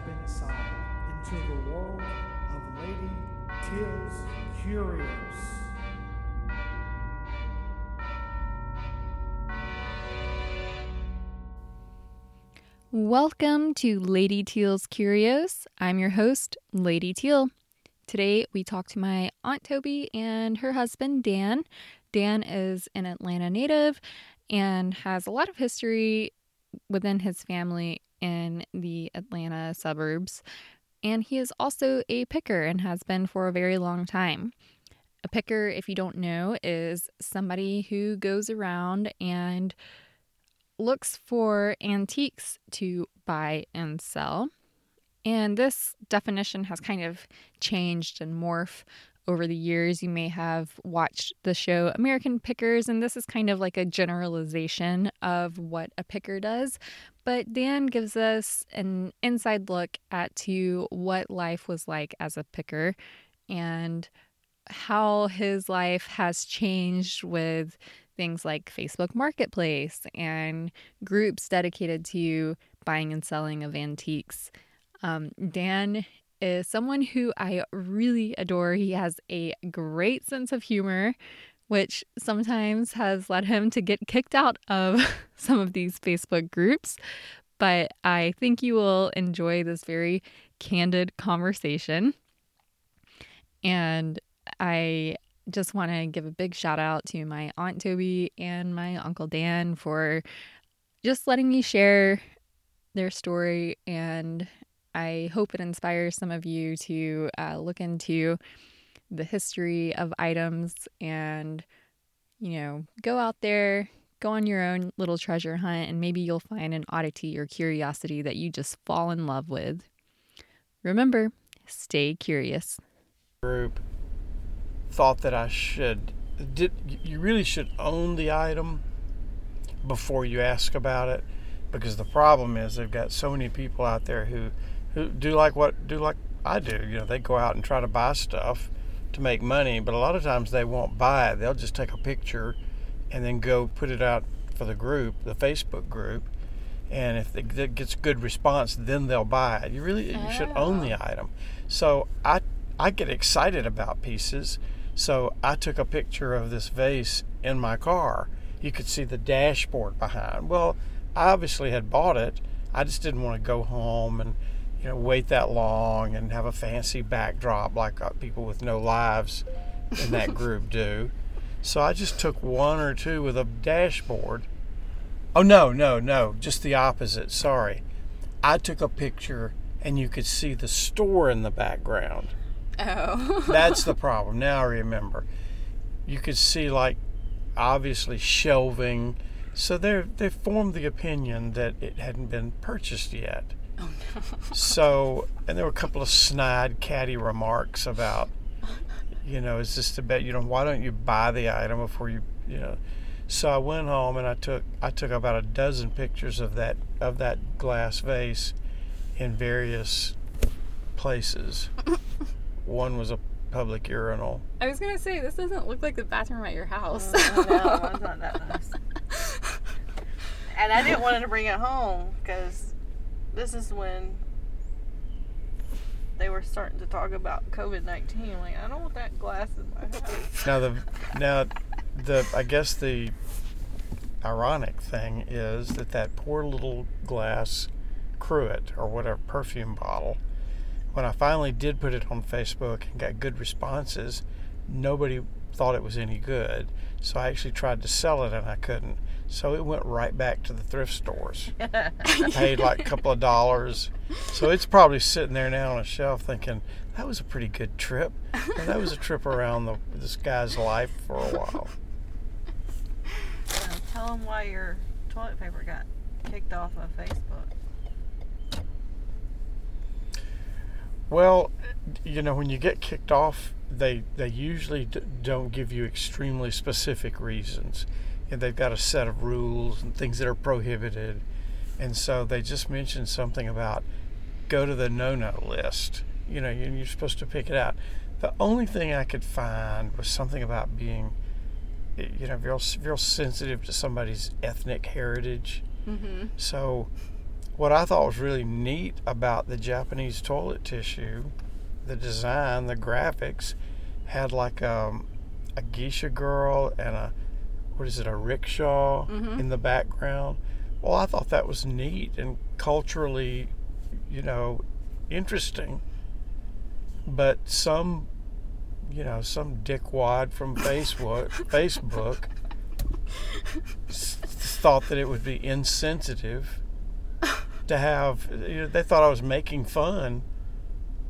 step inside into the world of Lady Curios. Welcome to Lady Teal's Curios. I'm your host, Lady Teal. Today we talk to my Aunt Tobey and her husband, Dan. Dan is an Atlanta native and has a lot of history within his family in the Atlanta suburbs. And he is also a picker and has been for a very long time. A picker, if you don't know, is somebody who goes around and looks for antiques to buy and sell. And this definition has kind of changed and morphed over the years. You may have watched the show American Pickers, and this is kind of like a generalization of what a picker does. But Dan gives us an inside look at to what life was like as a picker and how his life has changed with things like Facebook Marketplace and groups dedicated to buying and selling of antiques. Um, Dan is someone who I really adore. He has a great sense of humor, which sometimes has led him to get kicked out of some of these Facebook groups. But I think you will enjoy this very candid conversation. And I just want to give a big shout out to my Aunt Tobey and my Uncle Dan for just letting me share their story. And I hope it inspires some of you to uh, look into the history of items and, you know, go out there, go on your own little treasure hunt, and maybe you'll find an oddity or curiosity that you just fall in love with. Remember, stay curious. Group thought that I should did you really should own the item before you ask about it because the problem is they've got so many people out there who who do like what do like I do you know they go out and try to buy stuff to make money but a lot of times they won't buy it they'll just take a picture and then go put it out for the group the Facebook group and if it gets good response then they'll buy it you really you should own the ah. item so I I get excited about pieces so I took a picture of this vase in my car. You could see the dashboard behind. Well, I obviously had bought it. I just didn't want to go home and you know wait that long and have a fancy backdrop like uh, people with no lives in that group do. So I just took one or two with a dashboard. Oh no, no, no, just the opposite. Sorry. I took a picture and you could see the store in the background. Oh. That's the problem. Now I remember. You could see like obviously shelving. So they they formed the opinion that it hadn't been purchased yet. Oh no. So and there were a couple of snide, catty remarks about, you know, is this the bet? You know, why don't you buy the item before you, you know? So I went home and I took I took about a dozen pictures of that of that glass vase in various places. One was a public urinal. I was gonna say this doesn't look like the bathroom at your house. Oh, no, one's not that nice. and I didn't want to bring it home because this is when they were starting to talk about COVID nineteen. Like, I don't want that glass in my house. Now the now the I guess the ironic thing is that that poor little glass cruet or whatever perfume bottle when I finally did put it on Facebook and got good responses, nobody thought it was any good. So I actually tried to sell it and I couldn't. So it went right back to the thrift stores. Paid like a couple of dollars. So it's probably sitting there now on a shelf thinking, that was a pretty good trip. And that was a trip around the, this guy's life for a while. Uh, tell them why your toilet paper got kicked off of Facebook. Well, you know, when you get kicked off, they they usually d- don't give you extremely specific reasons, and they've got a set of rules and things that are prohibited, and so they just mentioned something about go to the no-no list. You know, you're supposed to pick it out. The only thing I could find was something about being, you know, real real sensitive to somebody's ethnic heritage. mm-hmm. So what I thought was really neat about the Japanese toilet tissue, the design, the graphics, had like um, a geisha girl and a what is it, a rickshaw Mhm. in the background. Well, I thought that was neat and culturally, you know, interesting. But some, you know, some dickwad from Facebook, Facebook, s- thought that it would be insensitive to have. You know, they thought I was making fun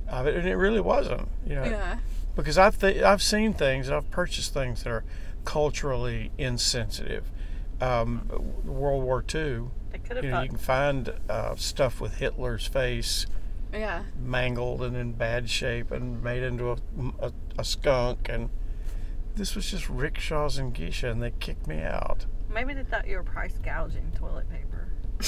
of it, and it really wasn't. You know, Yeah. because I've th- I've seen things and I've purchased things that are culturally insensitive. Um, World War II, They could have you know, you can find uh, stuff with Hitler's face Yeah. mangled and in bad shape and made into a, a, a skunk, and this was just rickshaws and geisha, and they kicked me out. maybe they thought you were price gouging toilet paper.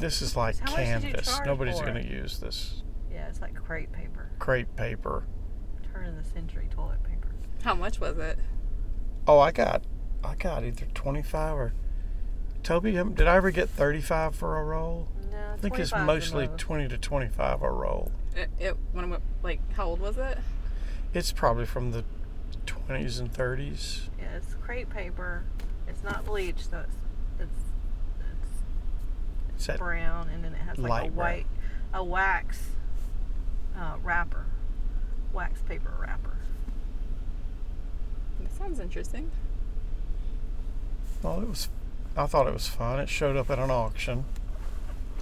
This is like So how much did you canvas. Nobody's going to use this Yeah, it's like crepe paper, crepe paper. turn of the century toilet paper. How much was it? Oh, I got, I got either twenty five or. Tobey, um, did I ever get thirty five for a roll? No, I think it's 25 's the mostly 20 to 25 a roll. It, it when it, like how old was it? It's probably from the 20s and 30s. Yeah, it's crepe paper. It's not bleached, so it's it's it's It's that, brown, and then it has like Light a brown. white, a wax uh, wrapper, wax paper wrapper. That sounds interesting. well, it was, I thought it was fun. It showed up at an auction.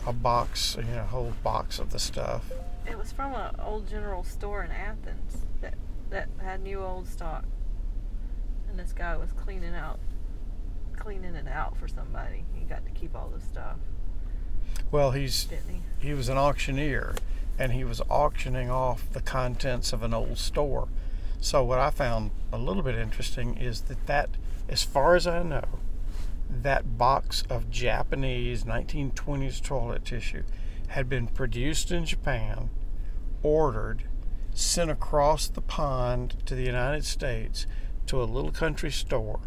A box, you know, a whole box of the stuff. It was from an old general store in Athens that that had new old stock, and this guy was cleaning out, cleaning it out for somebody. He got to keep all the stuff, Well, he's didn't he? he was an auctioneer and he was auctioning off the contents of an old store. So what I found a little bit interesting is that that as far as I know, that box of Japanese 1920s toilet tissue had been produced in Japan, ordered, sent across the pond to the United States to a little country store.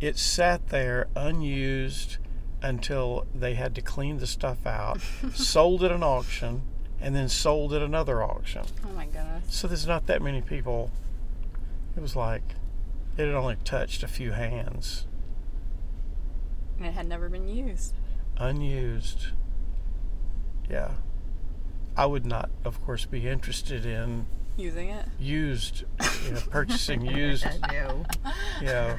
It sat there unused until they had to clean the stuff out, sold at an auction, and then sold at another auction. Oh my goodness. So there's not that many people. It was like it had only touched a few hands, And it had never been used. unused. Yeah. I would not, of course, be interested in Using it. used, you know, purchasing used. know. You know,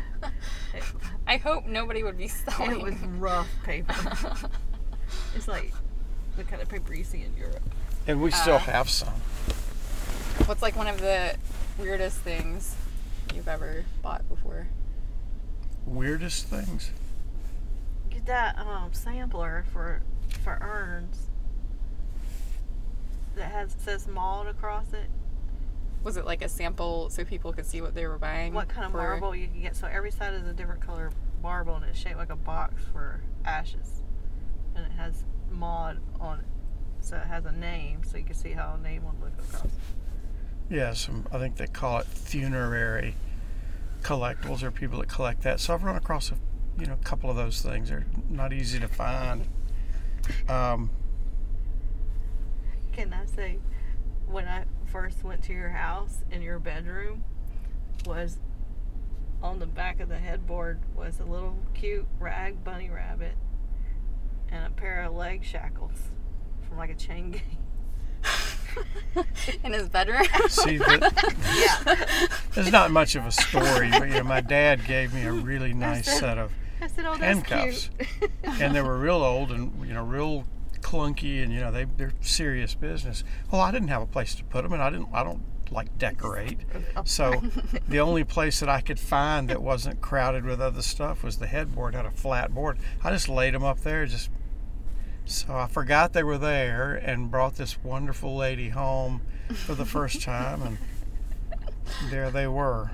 I hope nobody would be selling. It was rough paper. it's like the kind of paper you see in Europe. And we still Uh. have some. What's like one of the weirdest things you've ever bought before? Weirdest things. Get that um, sampler for for urns that has says malt across it. Was it like a sample so people could see what they were buying? What kind of for- marble you can get? So every side is a different color marble, and it's shaped like a box for ashes, and it has mod on it. So it has a name, so you can see how a name would look across. Yeah, some I think they call it funerary collectibles or people that collect that. So I've run across a you know a couple of those things. They're not easy to find. Um, Can I say, when I first went to your house in your bedroom, was on the back of the headboard was a little cute rag bunny rabbit and a pair of leg shackles from like a chain gang. in his bedroom. see, the, Yeah. there's not much of a story, but you know my dad gave me a really nice set of said, oh, handcuffs, and they were real old and you know real clunky, and you know they they're serious business. Well, I didn't have a place to put them, and I didn't I don't like decorate. Oh. So the only place that I could find that wasn't crowded with other stuff was the headboard had a flat board. I just laid them up there just so I forgot they were there and brought this wonderful lady home for the first time and there they were.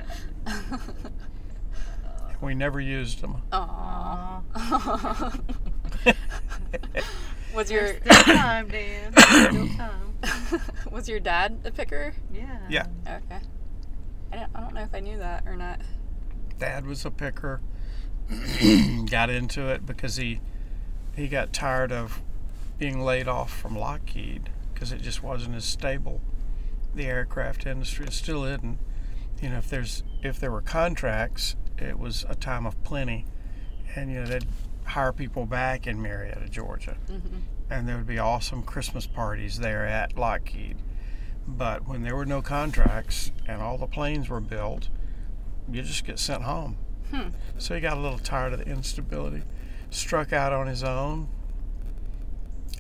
We never used them. Aww. Aw. was your Still time, Dan. Still time. was your dad a picker? Yeah. Yeah. Okay. I don't, I don't know if I knew that or not. Dad was a picker. got into it because he he got tired of being laid off from Lockheed because it just wasn't as stable. The aircraft industry it still isn't. You know, if there's if there were contracts, it was a time of plenty, and you know they'd hire people back in Marietta, Georgia, Mm-hmm. and there would be awesome Christmas parties there at Lockheed. But when there were no contracts and all the planes were built, you just get sent home. Hmm. So he got a little tired of the instability, struck out on his own,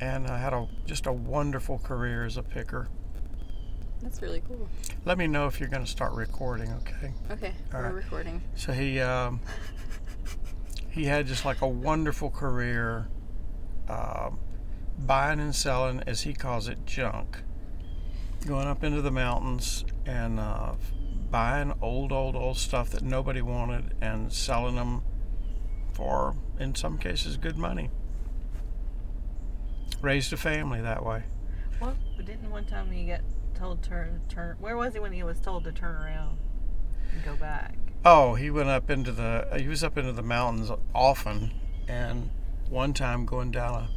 and uh, had a just a wonderful career as a picker. That's really cool. Let me know if you're going to start recording, okay? Okay, All we're right. recording. So he um, he had just like a wonderful career, um, buying and selling, as he calls it, junk. Going up into the mountains and uh, buying old, old, old stuff that nobody wanted and selling them for, in some cases, good money. Raised a family that way. Well, But didn't one time he get told turn turn? Where was he when he was told to turn around and go back? Oh, he went up into the he was up into the mountains often, and one time going down a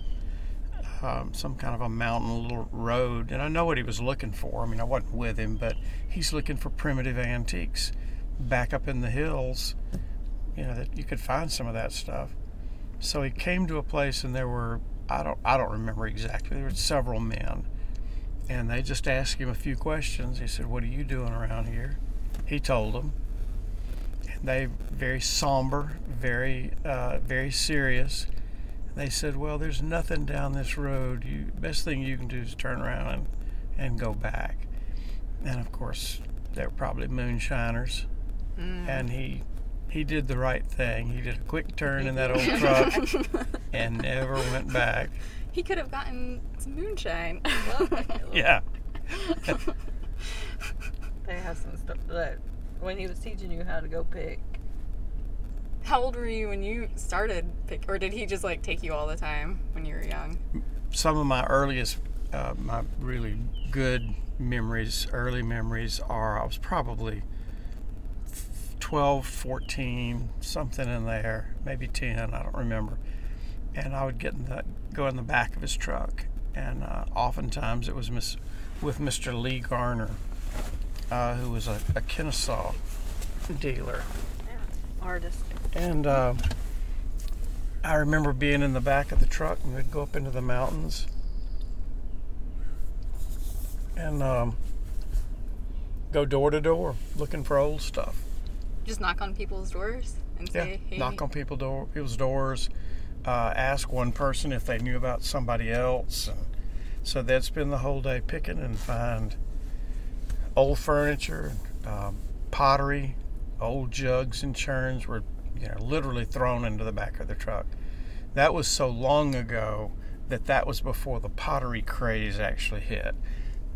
um, some kind of a mountain little road, and I know what he was looking for. I mean, I wasn't with him, but he's looking for primitive antiques back up in the hills. You know that you could find some of that stuff. So he came to a place, and there were I don't I don't remember exactly. There were several men, and they just asked him a few questions. He said, "What are you doing around here?" He told them And they very somber, very uh, very serious. They said, "Well, there's nothing down this road. You best thing you can do is turn around and, and go back." And of course, they were probably moonshiners. Mm. And he he did the right thing. He did a quick turn in that old truck and never went back. he could have gotten some moonshine. Yeah. They have some stuff that when he was teaching you how to go pick. How old were you when you started pick, or did he just like take you all the time when you were young? some of my earliest, uh, my really good memories, early memories are I was probably 12, 14, something in there, maybe 10, I don't remember. And I would get in the, go in the back of his truck. And uh, oftentimes it was miss, with Mr. Lee Garner, uh, who was a, a Kennesaw dealer. Artist. And uh, I remember being in the back of the truck and we'd go up into the mountains and um, go door to door looking for old stuff. Just knock on people's doors and Yeah, say, "Hey, knock on people door, people's doors, uh, ask one person if they knew about somebody else, and so they'd spend the whole day picking and find old furniture, um, pottery, old jugs and churns were you know literally thrown into the back of the truck. That was so long ago that that was before the pottery craze actually hit.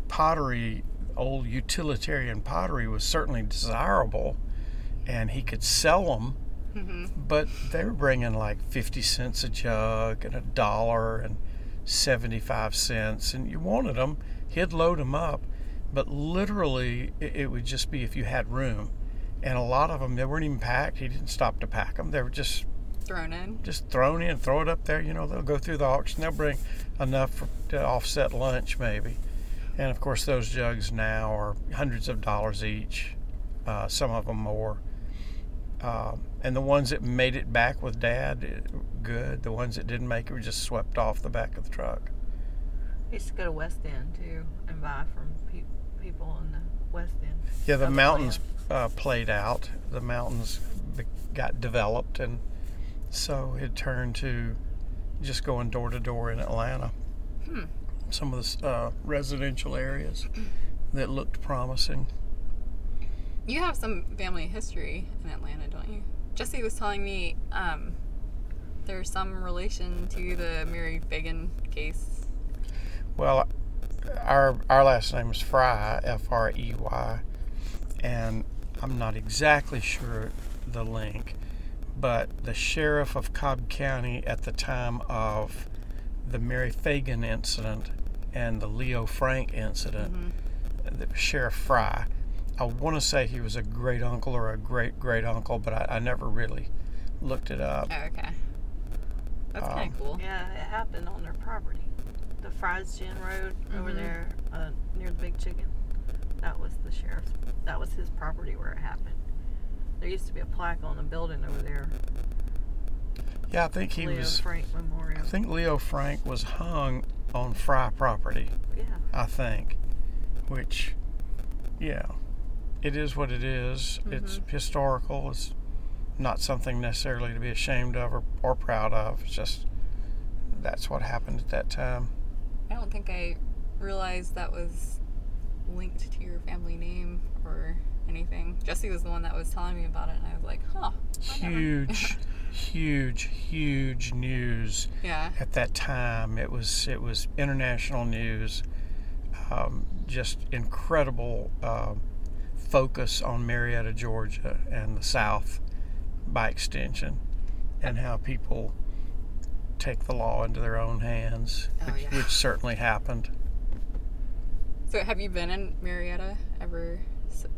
Pottery, old utilitarian pottery, was certainly desirable, and he could sell them hmm but they were bringing like 50 cents a jug and a dollar and 75 cents and you wanted them he'd load them up but literally it, it would just be if you had room. And a lot of them they weren't even packed. He didn't stop to pack them they were just thrown in." just thrown in throw it up there you know they'll go through the auction. They'll bring enough for, to offset lunch maybe. And of course those jugs now are hundreds of dollars each uh, some of them more um, and the ones that made it back with dad eh, good. The ones that didn't make it were just swept off the back of the truck. He used to go to West End too and buy from pe- people in the West End. yeah the mountains uh, played out. The mountains got developed and so it turned to just going door to door in atlanta. Hmm. some of the uh, residential areas that looked promising You have some family history in Atlanta, don't you? Jesse was telling me um, there's some relation to the Mary Phagan case. Well, our our last name is Frey, F R E Y, and I'm not exactly sure the link, but the sheriff of Cobb County at the time of the Mary Phagan incident and the Leo Frank incident, the Sheriff Frey. I want to say he was a great uncle or a great great uncle, but I, I never really looked it up. Oh, okay. That's Um, kind of cool. Yeah, it happened on their property. The Frey's Gin Road over Mhm. there uh, near the Big Chicken. That was the sheriff's. That was his property where it happened. There used to be a plaque on the building over there. Yeah, I think he Leo was. Frank Memorial. I think Leo Frank was hung on Frey property. yeah. I think, which, yeah, it is what it is. It's historical. It's not something necessarily to be ashamed of or, or proud of. It's just that's what happened at that time. I don't think I realized that was linked to your family name or anything. Jesse was the one that was telling me about it, and I was like, huh. I never- Huge, huge, huge news yeah. at that time. It was it was international news. Um, just incredible uh, focus on Marietta, Georgia, and the South by extension, and how people take the law into their own hands, Oh, which, yeah. which certainly happened. So have you been in Marietta ever,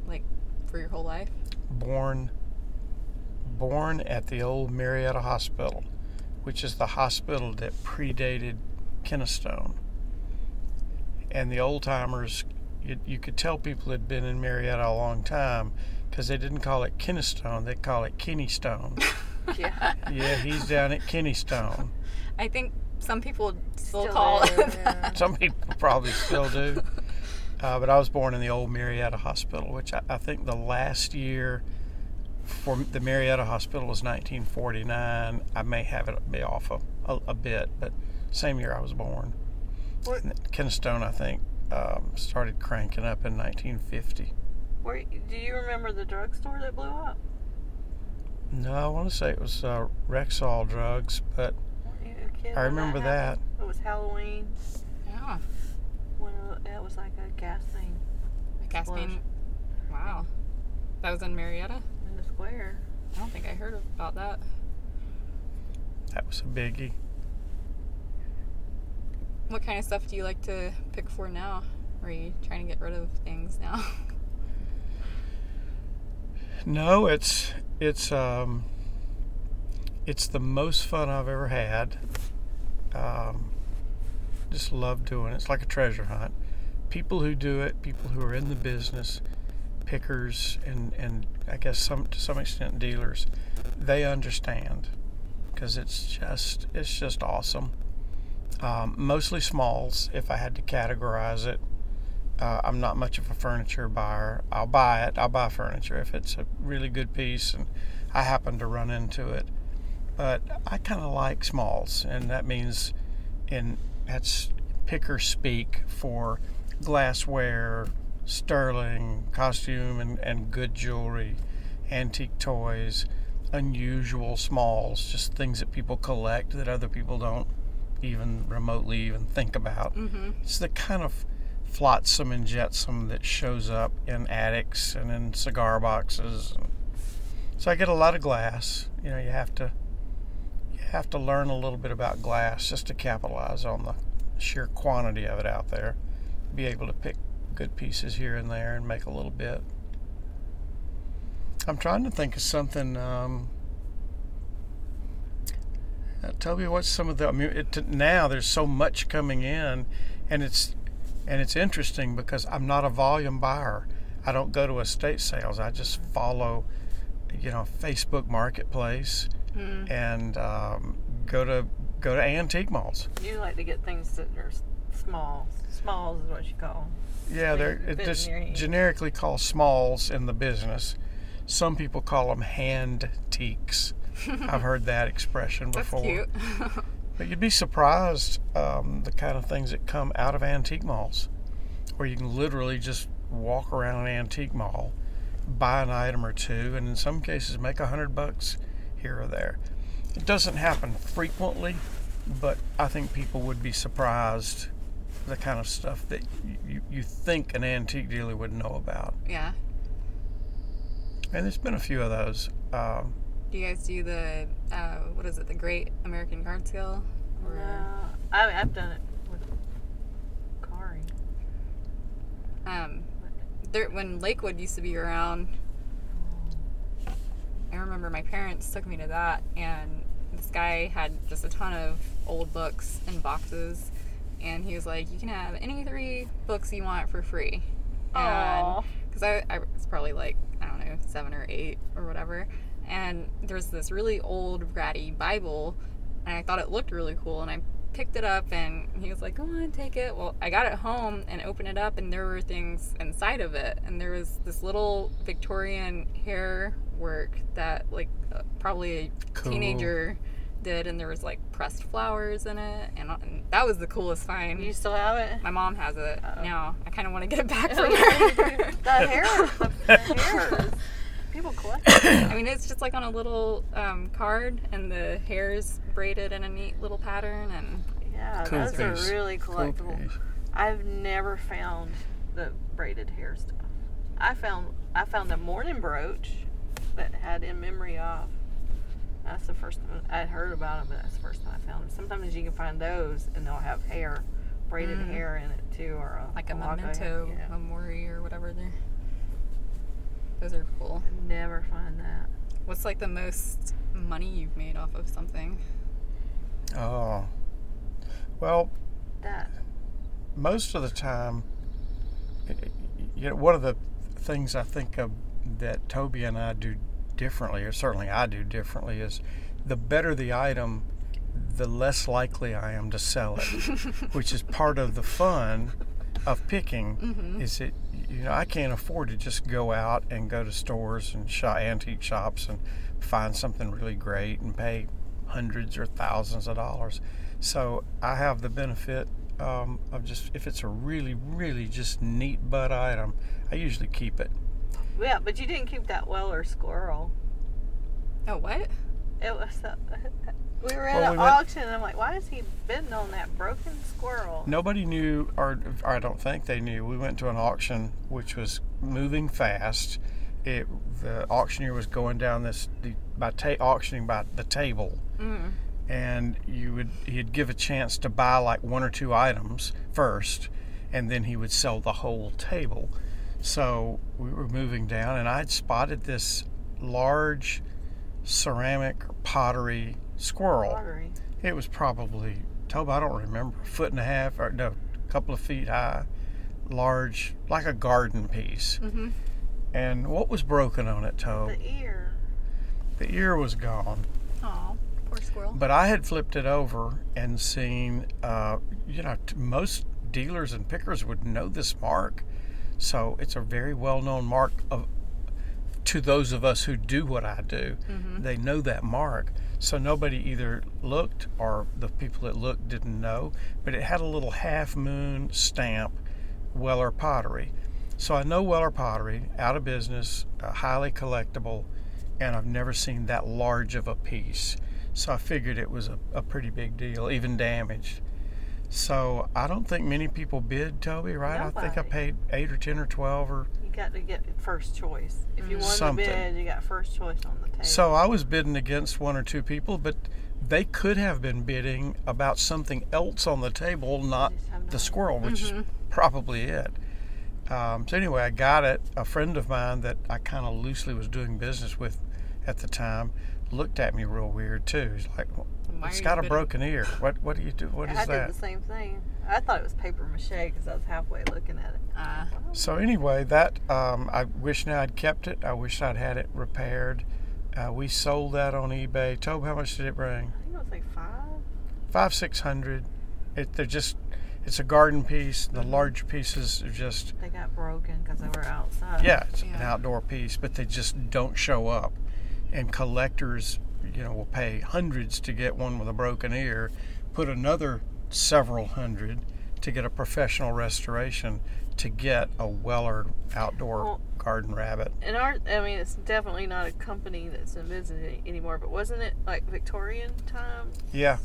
like, for your whole life? Born, born at the old Marietta Hospital, which is the hospital that predated Kennestone. And the old timers, you, you could tell people had been in Marietta a long time because they didn't call it Kennestone, they call it Kennystone. Yeah. yeah, he's down at Kennystone. I think some people still, Still call there, it. yeah. Some people probably still do. Uh, but I was born in the old Marietta Hospital, which I, I think the last year for the Marietta Hospital was 1949. I may have it be off a, a, a bit, but same year I was born. What- And Kennestone, I think, um, started cranking up in 1950. Where, do you remember the drugstore that blew up? No, I want to say it was uh, Rexall drugs, but Weren't you a kid I remember that. happened? It was Halloween yeah. when it it was like a gas thing A gas Explosion. main. Wow. That was in Marietta? in the square. I don't think I heard about that. that was a biggie. What kind of stuff do you like to pick for now? Are you trying to get rid of things now? No, it's it's um it's the most fun I've ever had. Um, just love doing it. It's like a treasure hunt. People who do it, people who are in the business, pickers and and I guess some to some extent dealers, they understand because it's just it's just awesome. Um, mostly smalls. If I had to categorize it, uh, I'm not much of a furniture buyer. I'll buy it. I'll buy furniture if it's a really good piece and I happen to run into it. But I kind of like smalls, and that means in that's picker speak for glassware, sterling, costume, and, and good jewelry, antique toys, unusual smalls, just things that people collect that other people don't even remotely even think about. mm-hmm. It's the kind of flotsam and jetsam that shows up in attics and in cigar boxes. So I get a lot of glass. You know, you have to you have to learn a little bit about glass just to capitalize on the sheer quantity of it out there. Be able to pick good pieces here and there and make a little bit. I'm trying to think of something. Um, uh, tell me what's some of the. I mean, it, now there's so much coming in, and it's and it's interesting because I'm not a volume buyer. I don't go to estate sales. I just follow, you know, Facebook Marketplace Mm. and um, go to go to antique malls. You like to get things that are small. Smalls is what you call 'em. Yeah, They they're it just generically called smalls in the business. Some people call them hand teaks. I've heard that expression That's before. cute. But you'd be surprised um, the kind of things that come out of antique malls, where you can literally just walk around an antique mall, buy an item or two, and in some cases make a hundred bucks here or there. It doesn't happen frequently, but I think people would be surprised the kind of stuff that you, you think an antique dealer would know about. yeah. And there's been a few of those. Um, Do you guys do the, uh, what is it, the Great American Card Sale? Or, No, I, I've done it with Kari. um, there, when Lakewood used to be around, I remember my parents took me to that, and this guy had just a ton of old books in boxes, and he was like, "You can have any three books you want for free." Because I, I was probably like I don't know seven or eight or whatever, and there's this really old ratty Bible, and I thought it looked really cool, and I picked it up, and he was like, "Go on, take it." Well, I got it home and opened it up, and there were things inside of it, and there was this little Victorian hair work that like uh, probably a Cool. teenager did, and there was like pressed flowers in it, and, and that was the coolest find. You still have it? My mom has it Oh. now. I kind of want to get it back from her. the hair, the, the hairs. People collect. them. I mean, it's just like on a little um, card, and the hair is braided in a neat little pattern, and Yeah, Cool those piece. are really collectible. piece. I've never found the braided hair stuff. I found I found a mourning brooch that had in memory of. That's the first time I'd heard about it, but that's the first time I found them. Sometimes you can find those, and they'll have hair, braided Mm. hair in it too, or a, like a lock of memento Yeah. memori or whatever. They're those are cool. I never find that. What's like the most money you've made off of something? Oh. Well, That most of the time, y- y- you know, one of the things I think of that Tobey and I do differently, or certainly I do differently, is the better the item, the less likely I am to sell it, which is part of the fun of picking. Mhm. Is it you know I can't afford to just go out and go to stores and shop, antique shops and find something really great and pay hundreds or thousands of dollars. So I have the benefit um, of just if it's a really really just neat butt item, I usually keep it. yeah, but you didn't keep that Weller squirrel. Oh, what? It was the, we were at Well, an we auction, and I'm like, why is he bidding on that broken squirrel? Nobody knew, or, or I don't think they knew. We went to an auction which was moving fast. It the auctioneer was going down this the, by ta- auctioning by the table, Mm. and you would he'd give a chance to buy like one or two items first, and then he would sell the whole table. So we were moving down, and I'd spotted this large ceramic pottery squirrel. It was probably, Tobey, I don't remember, a foot and a half, or no, a couple of feet high, large, like a garden piece. Mm-hmm. And what was broken on it, Tobe? The ear. The ear was gone. Oh, poor squirrel. But I had flipped it over and seen, uh, you know, t- most dealers and pickers would know this mark. So it's a very well known mark of, to those of us who do what I do. Mhm. They know that mark. So nobody either looked or the people that looked didn't know. But it had a little half moon stamp, Weller Pottery. So I know Weller Pottery, out of business, uh, highly collectible, and I've never seen that large of a piece. So I figured it was a, a pretty big deal, even damaged. So I don't think many people bid, Tobey, right? I think I paid eight or ten or twelve or got to get first choice. If you want won Something. the bid, you got first choice on the table. So I was bidding against one or two people, but they could have been bidding about something else on the table, not just have no the squirrel, which Mhm. is probably it. Um, so anyway, I got it. A friend of mine that I kind of loosely was doing business with at the time looked at me real weird too. He's like, Why "It's are got a bidding? broken ear. What? What do you do? What I is did the same thing. I thought it was paper mache because I was halfway looking at it. Uh, So anyway, that um, I wish now I'd kept it. I wish I'd had it repaired. Uh, we sold that on eBay. Tobe, how much did it bring? I think it was like five. five six hundred. It they're just it's a garden piece. The large pieces are just They got broken because they were outside. yeah, it's an outdoor piece, but they just don't show up. And collectors, you know, will pay hundreds to get one with a broken ear, put another several hundred to get a professional restoration to get a Weller outdoor Well- garden rabbit. And our, I mean, it's definitely not a company that's in business any- anymore. But wasn't it like Victorian time? Yeah,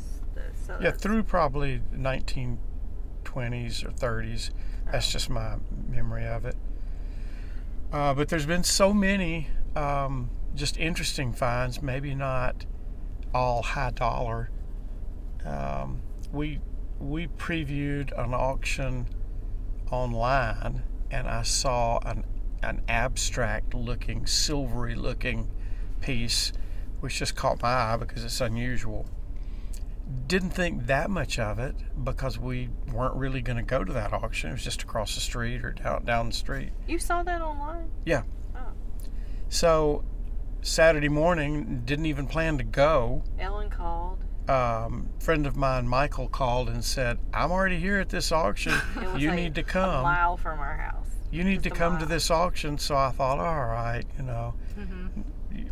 So yeah, through probably 1920s or 30s. That's Oh. just my memory of it. Uh, but there's been so many um, just interesting finds, maybe not all high dollar. Um, we we previewed an auction online, and I saw an an abstract looking, silvery looking piece which just caught my eye because it's unusual. Didn't think that much of it because we weren't really going to go to that auction. It was just across the street or down down the street. You saw that online? Yeah. Oh. So Saturday morning, didn't even plan to go. Ellen called. Um, friend of mine, Michael, called and said, "I'm already here at this auction. You like need to A come. mile from our house. You need to a come to this auction." So I thought, all right, you know. Mm-hmm.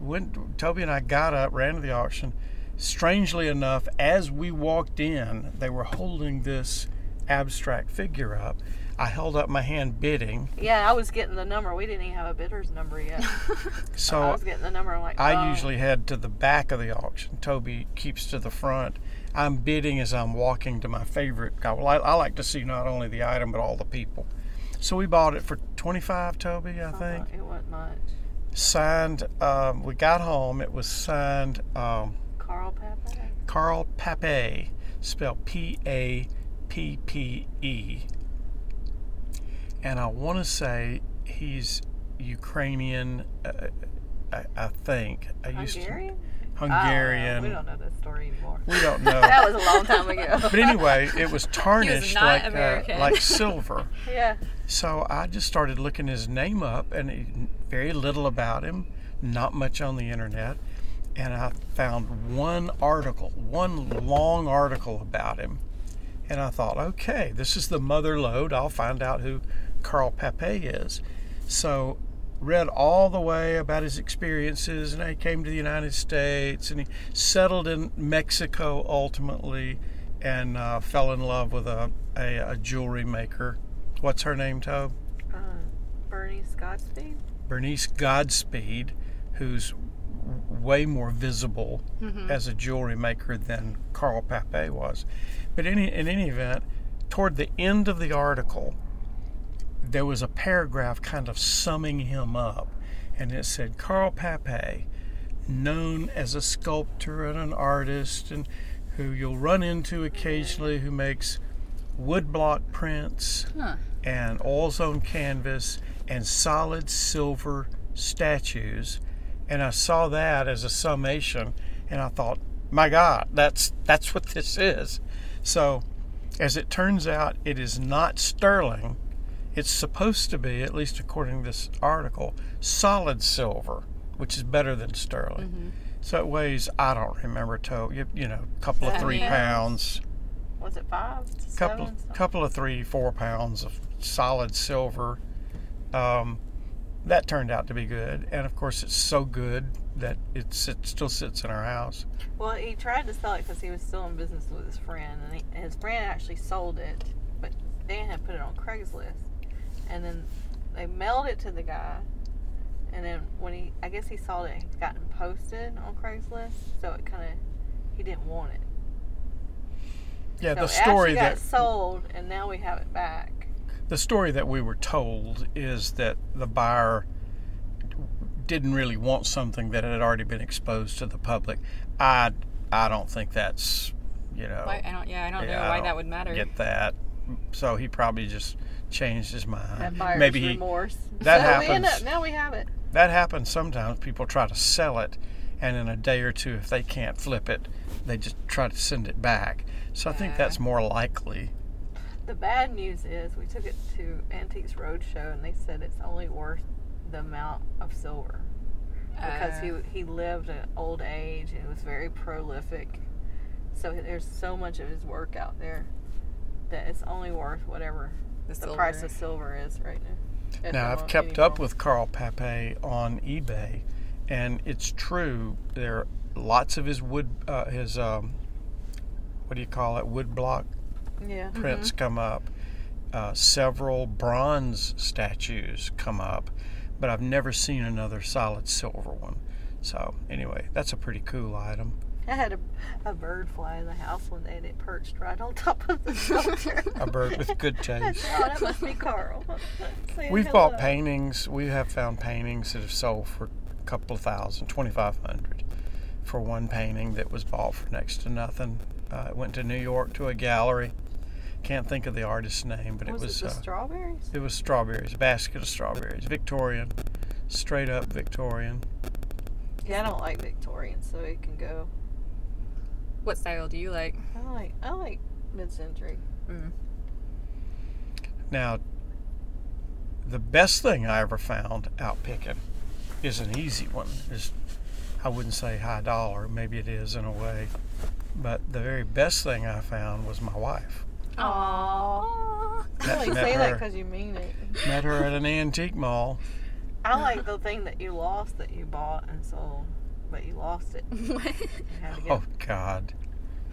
When Tobey and I got up, ran to the auction. Strangely enough, as we walked in, they were holding this abstract figure up. I held up my hand bidding. Yeah, I was getting the number. We didn't even have a bidder's number yet. So I was getting the number. I'm like, I oh. usually head to the back of the auction. Tobey keeps to the front. I'm bidding as I'm walking to my favorite guy. Well, I, I like to see not only the item but all the people. So we bought it for 25, Tobey, I Uh-huh, think. It wasn't much. Signed. Um, we got home. It was signed um, Carl Pepe. Carl Pappe, spelled P A P P E. And I want to say he's Ukrainian. Uh, I, I think. I used to- Hungarian? Hungarian. Oh, we don't know this story anymore. We don't know. that was a long time ago. but anyway, it was tarnished not like uh, like silver. yeah. So I just started looking his name up, and very little about him, not much on the internet. And I found one article, one long article about him. And I thought, okay, this is the mother lode. I'll find out who Carl Pappe is. So read all the way about his experiences, and he came to the United States, and he settled in Mexico ultimately, and uh, fell in love with a, a, a jewelry maker. What's her name, Tobe? Uh, Bernie Scottspeed. Bernice Goodspeed, who's way more visible as a jewelry maker than Carl Pappe was. But any, in any event, toward the end of the article, there was a paragraph kind of summing him up, and it said Carl Pappe, known as a sculptor and an artist, and who you'll run into occasionally, who makes woodblock prints Huh. and oils on canvas and solid silver statues. And I saw that as a summation, and I thought, my God, that's that's what this is. So, as it turns out, it is not sterling. It's supposed to be, at least according to this article, solid silver, which is better than sterling. So it weighs, I don't remember, to you, you know, a couple of three pounds. Was it five? couple Seven? Couple of three four pounds of solid silver um, that turned out to be good and of course it's so good that it still sits in our house Well, he tried to sell it because he was still in business with his friend, and, he, and his friend actually sold it, but Dan had put it on Craigslist, and then they mailed it to the guy, and then when he, I guess he saw that it had gotten posted on Craigslist, so it kind of, he didn't want it. yeah so the story actually that got sold, and now we have it back. the story that we were told is that the buyer didn't really want something that had already been exposed to the public i i don't think that's you know Why, I don't. Yeah, I don't Yeah, know why don't that would matter. get that so he probably just changed his mind That buyer's maybe he remorse. that so we end up, now we have it. that happens sometimes. People try to sell it, and in a day or two, if they can't flip it, they just try to send it back. So I think that's more likely. The bad news is we took it to Antiques Roadshow and they said it's only worth the amount of silver because Uh, he he lived an old age and was very prolific. So there's so much of his work out there that it's only worth whatever the, the price of silver is right now. Now I've kept anymore. up with Carl Pappe on eBay, and it's true. There are lots of his wood, uh, his um, what do you call it, wood block yeah. prints come up. Uh, several bronze statues come up, but I've never seen another solid silver one. So anyway, that's a pretty cool item. I had a, a bird fly in the house one day and it perched right on top of the sculpture. A bird with good taste. oh, that must be Carl. Saying We've bought paintings. We have found paintings that have sold for a couple of thousand, twenty-five hundred, for one painting that was bought for next to nothing. Uh, it went to New York to a gallery. Can't think of the artist's name, but Was it was it the uh, strawberries? it was strawberries, a basket of strawberries, Victorian, straight up Victorian. Yeah, I don't like Victorian, so it can go. What style do you like? I like I like mid-century. Mm. Now, the best thing I ever found out picking is an easy one. Is I wouldn't say high dollar, maybe it is in a way, but the very best thing I found was my wife. Aww. I Met- only met say that because you mean it. Met her at an antique mall. I like the thing that you lost that you bought and sold, but you lost it. You had to get Oh God!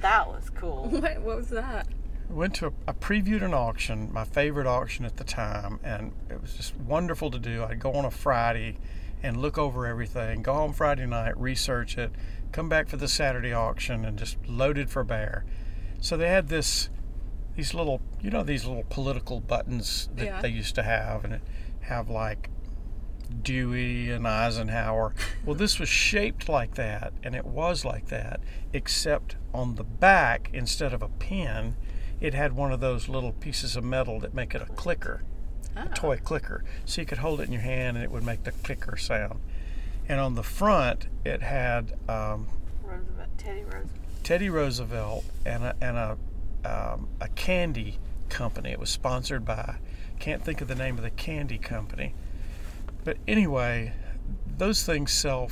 That was cool. what? What was that? went to a, I previewed an auction, my favorite auction at the time, and it was just wonderful to do. I'd go on a Friday and look over everything, go home Friday night, research it, come back for the Saturday auction, and just loaded for bear. So they had this, these little, you know, these little political buttons that Yeah. they used to have, and it have like Dewey and Eisenhower. Well, this was shaped like that, and it was like that, except on the back, instead of a pin, it had one of those little pieces of metal that make it a clicker, a toy clicker. So you could hold it in your hand and it would make the clicker sound. And on the front, it had um, Roosevelt, Teddy Roosevelt. Teddy Roosevelt and a, and a, um, a candy company. It was sponsored by, can't think of the name of the candy company. But anyway, those things sell,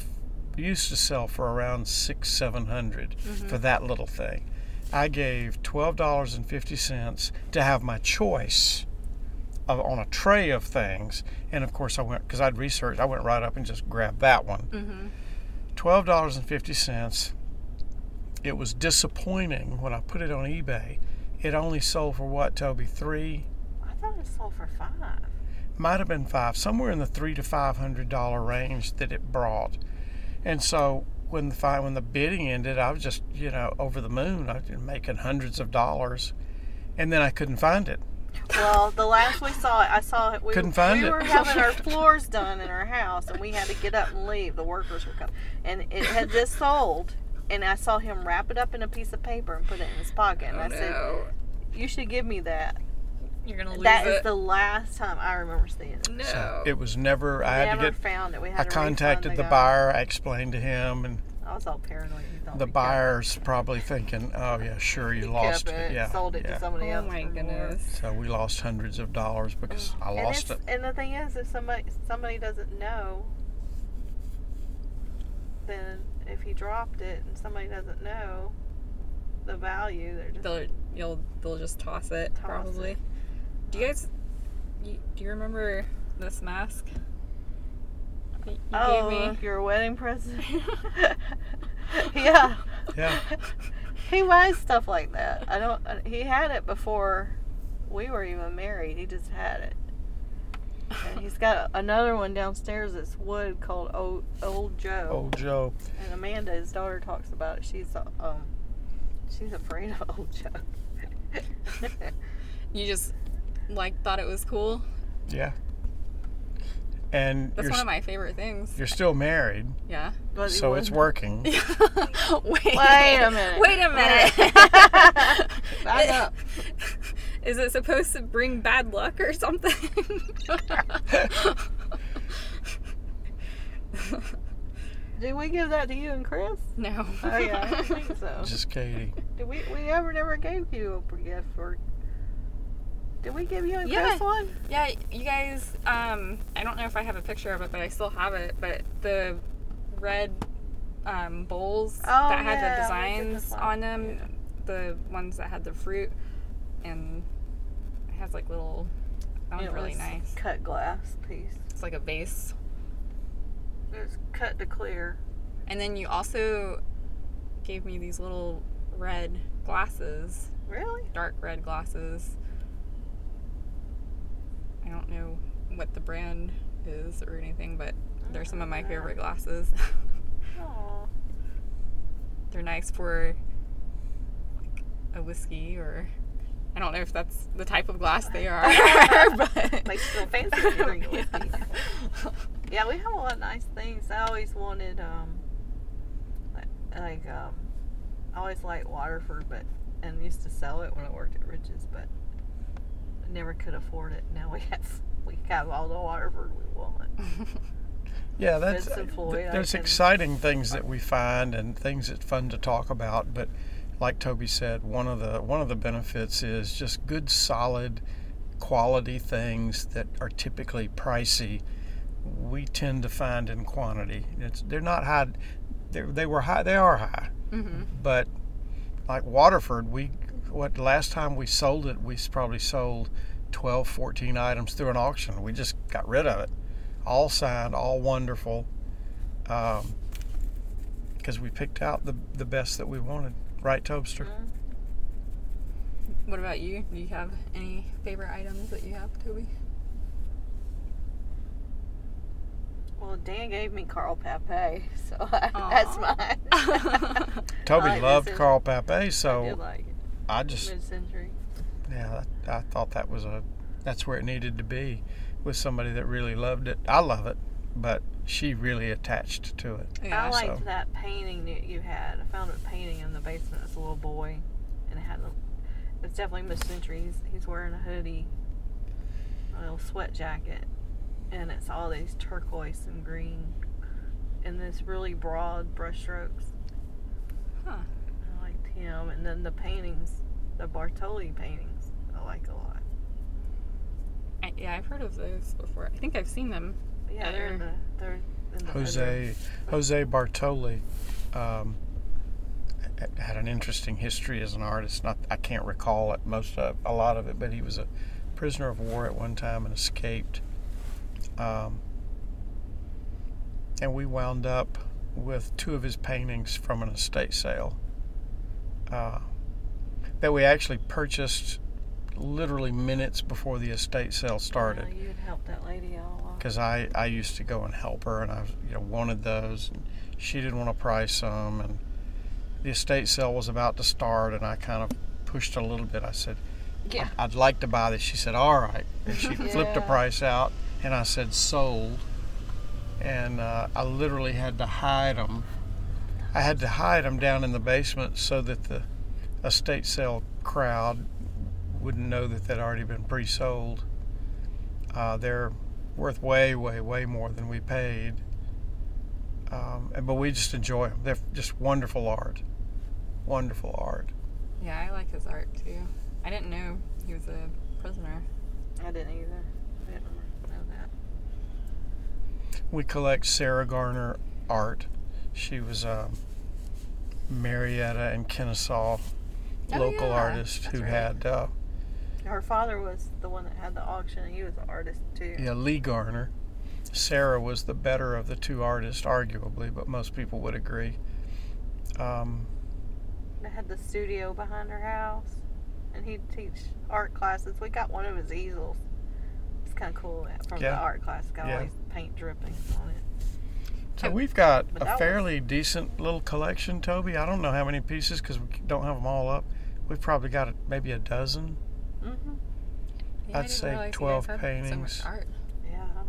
used to sell for around six, seven hundred for that little thing. I gave twelve dollars and fifty cents to have my choice of, on a tray of things, and of course I went because I'd researched. I went right up and just grabbed that one. Mm-hmm. Twelve dollars and fifty cents. It was disappointing when I put it on eBay. It only sold for what, Tobey? Three? I thought it sold for five. Might have been five, somewhere in the three to five hundred dollar range that it brought. And so when the fi- when the bidding ended, I was just you know over the moon. I was making hundreds of dollars, and then I couldn't find it. Well, the last we saw it, I saw it. We, Couldn't find we it. were having our floors done in our house, and we had to get up and leave. The workers were coming, and it had just sold. And I saw him wrap it up in a piece of paper and put it in his pocket. And Oh I said, "You should give me that." You're gonna lose That is it. the last time I remember seeing it. no. So it was never. I had Never to get. found it. We had I to refund contacted the guy. buyer. I explained to him, and I was all paranoid. He thought the we kept- buyer's probably thinking, "Oh yeah, sure, you he lost kept it. it. Yeah, sold it yeah." to somebody Oh else. my for more. goodness. So we lost hundreds of dollars because I And, lost it's, it. and the thing is, if somebody somebody doesn't know, then if he dropped it and somebody doesn't know the value, they're just They'll you'll they'll just toss it Toss probably. it. Do you guys? You, do you remember this mask? that You oh, gave me. your wedding present. yeah, Yeah. he buys stuff like that. I don't. uh, He had it before we were even married. He just had it. And he's got another one downstairs that's wood called Old, Old Joe. Old Joe. And Amanda, his daughter, talks about it. She's um, she's afraid of Old Joe. You just like thought it was cool. Yeah. And That's one of my favorite things. you're still married, Yeah. But he so it's working. Wait. Wait a minute. Wait a minute. Back up. Is it supposed to bring bad luck or something? Did we give that to you and Chris? no. Oh yeah, I don't think so. Just Katie. Did we? We ever never gave you a gift for? Did we give you and Yeah. Chris one? Yeah, you guys. Um, I don't know if I have a picture of it, but I still have it. But the red um, bowls Oh, that had yeah, the designs on them, Yeah. the ones that had the fruit, and it has like little. That one's really nice. Cut glass piece. It's like a vase. It's cut to clear. And then you also gave me these little red glasses, Really? dark red glasses. I don't know what the brand is or anything, but they're some of my favorite glasses. Aw. they're nice for like a whiskey or I don't know if that's the type of glass they are, but Makes you feel fancy drink a whiskey. Yeah, we have a lot of nice things. I always wanted, um, like, like um, I always liked Waterford, but and used to sell it when I worked at Rich's, but never could afford it. Now we have we have all the Waterford we want. Yeah, that's uh, there's can- exciting things that we find and things that's fun to talk about. But like Tobey said, one of the one of the benefits is just good, solid, quality things that are typically pricey. We tend to find in quantity. It's they're not high. They're, they were high. They are high, Mm-hmm. but like Waterford, we what last time we sold it, we probably sold 12, 14 items through an auction. We just got rid of it, all signed, all wonderful, um, because we picked out the the best that we wanted. Right, Tobster? Mm-hmm. What about you? Do you have any favorite items that you have, Tobey? Well, Dan gave me Carl Pappe, so that's mine. Tobey like loved. Carl Pappe, I did so like it. I just Mid-century. yeah, I, I thought that was a that's where it needed to be with somebody that really loved it. I love it, but she really attached to it. I liked so- that painting that you had. I found a painting in the basement. It's a little boy, and it had a. It's definitely mid-century. He's, he's wearing a hoodie, a little sweat jacket, and it's all these turquoise and green, and this really broad brushstrokes. Huh. I liked him, and then the paintings, the Bartoli paintings, I like a lot. I, yeah, I've heard of those before. I think I've seen them. Yeah, they're in the they're in the bedroom. Jose Jose Bartoli um, had an interesting history as an artist. Not I can't recall it most of a lot of it, but he was a prisoner of war at one time and escaped. Um, and we wound up with two of his paintings from an estate sale uh, that we actually purchased literally minutes before the estate sale started. Yeah, you had helped that lady out a lot. because I, I used to go and help her and I you know wanted those and she didn't want to price them and the estate sale was about to start and I kind of pushed a little bit. I said Yeah. I'd like to buy this. She said all right. And she flipped the price out and I said sold. And uh, I literally had to hide them I had to hide them down in the basement so that the estate sale crowd wouldn't know that they'd already been pre-sold uh, they're worth way, way, way more than we paid. Um, but we just enjoy them. They're just wonderful art. Wonderful art. Yeah, I like his art too. I didn't know he was a prisoner. I didn't either. I didn't know that. We collect Sarah Garner art. She was a Marietta and Kennesaw Oh, local yeah, artist who right. had, uh, Her father was the one that had the auction, and he was an artist too. yeah, Lee Garner. Sarah was the better of the two artists, arguably, but most people would agree. Um, They had the studio behind her house, and he'd teach art classes. We got one of his easels. It's kind of cool that from the art class. Got Yeah. all these paint drippings on it. So we've got But a that was- fairly decent little collection, Tobey. I don't know how many pieces because we don't have them all up. We've probably got maybe a dozen. Mm-hmm. Yeah, I'd say realize you guys 12 paintings. So Yeah, I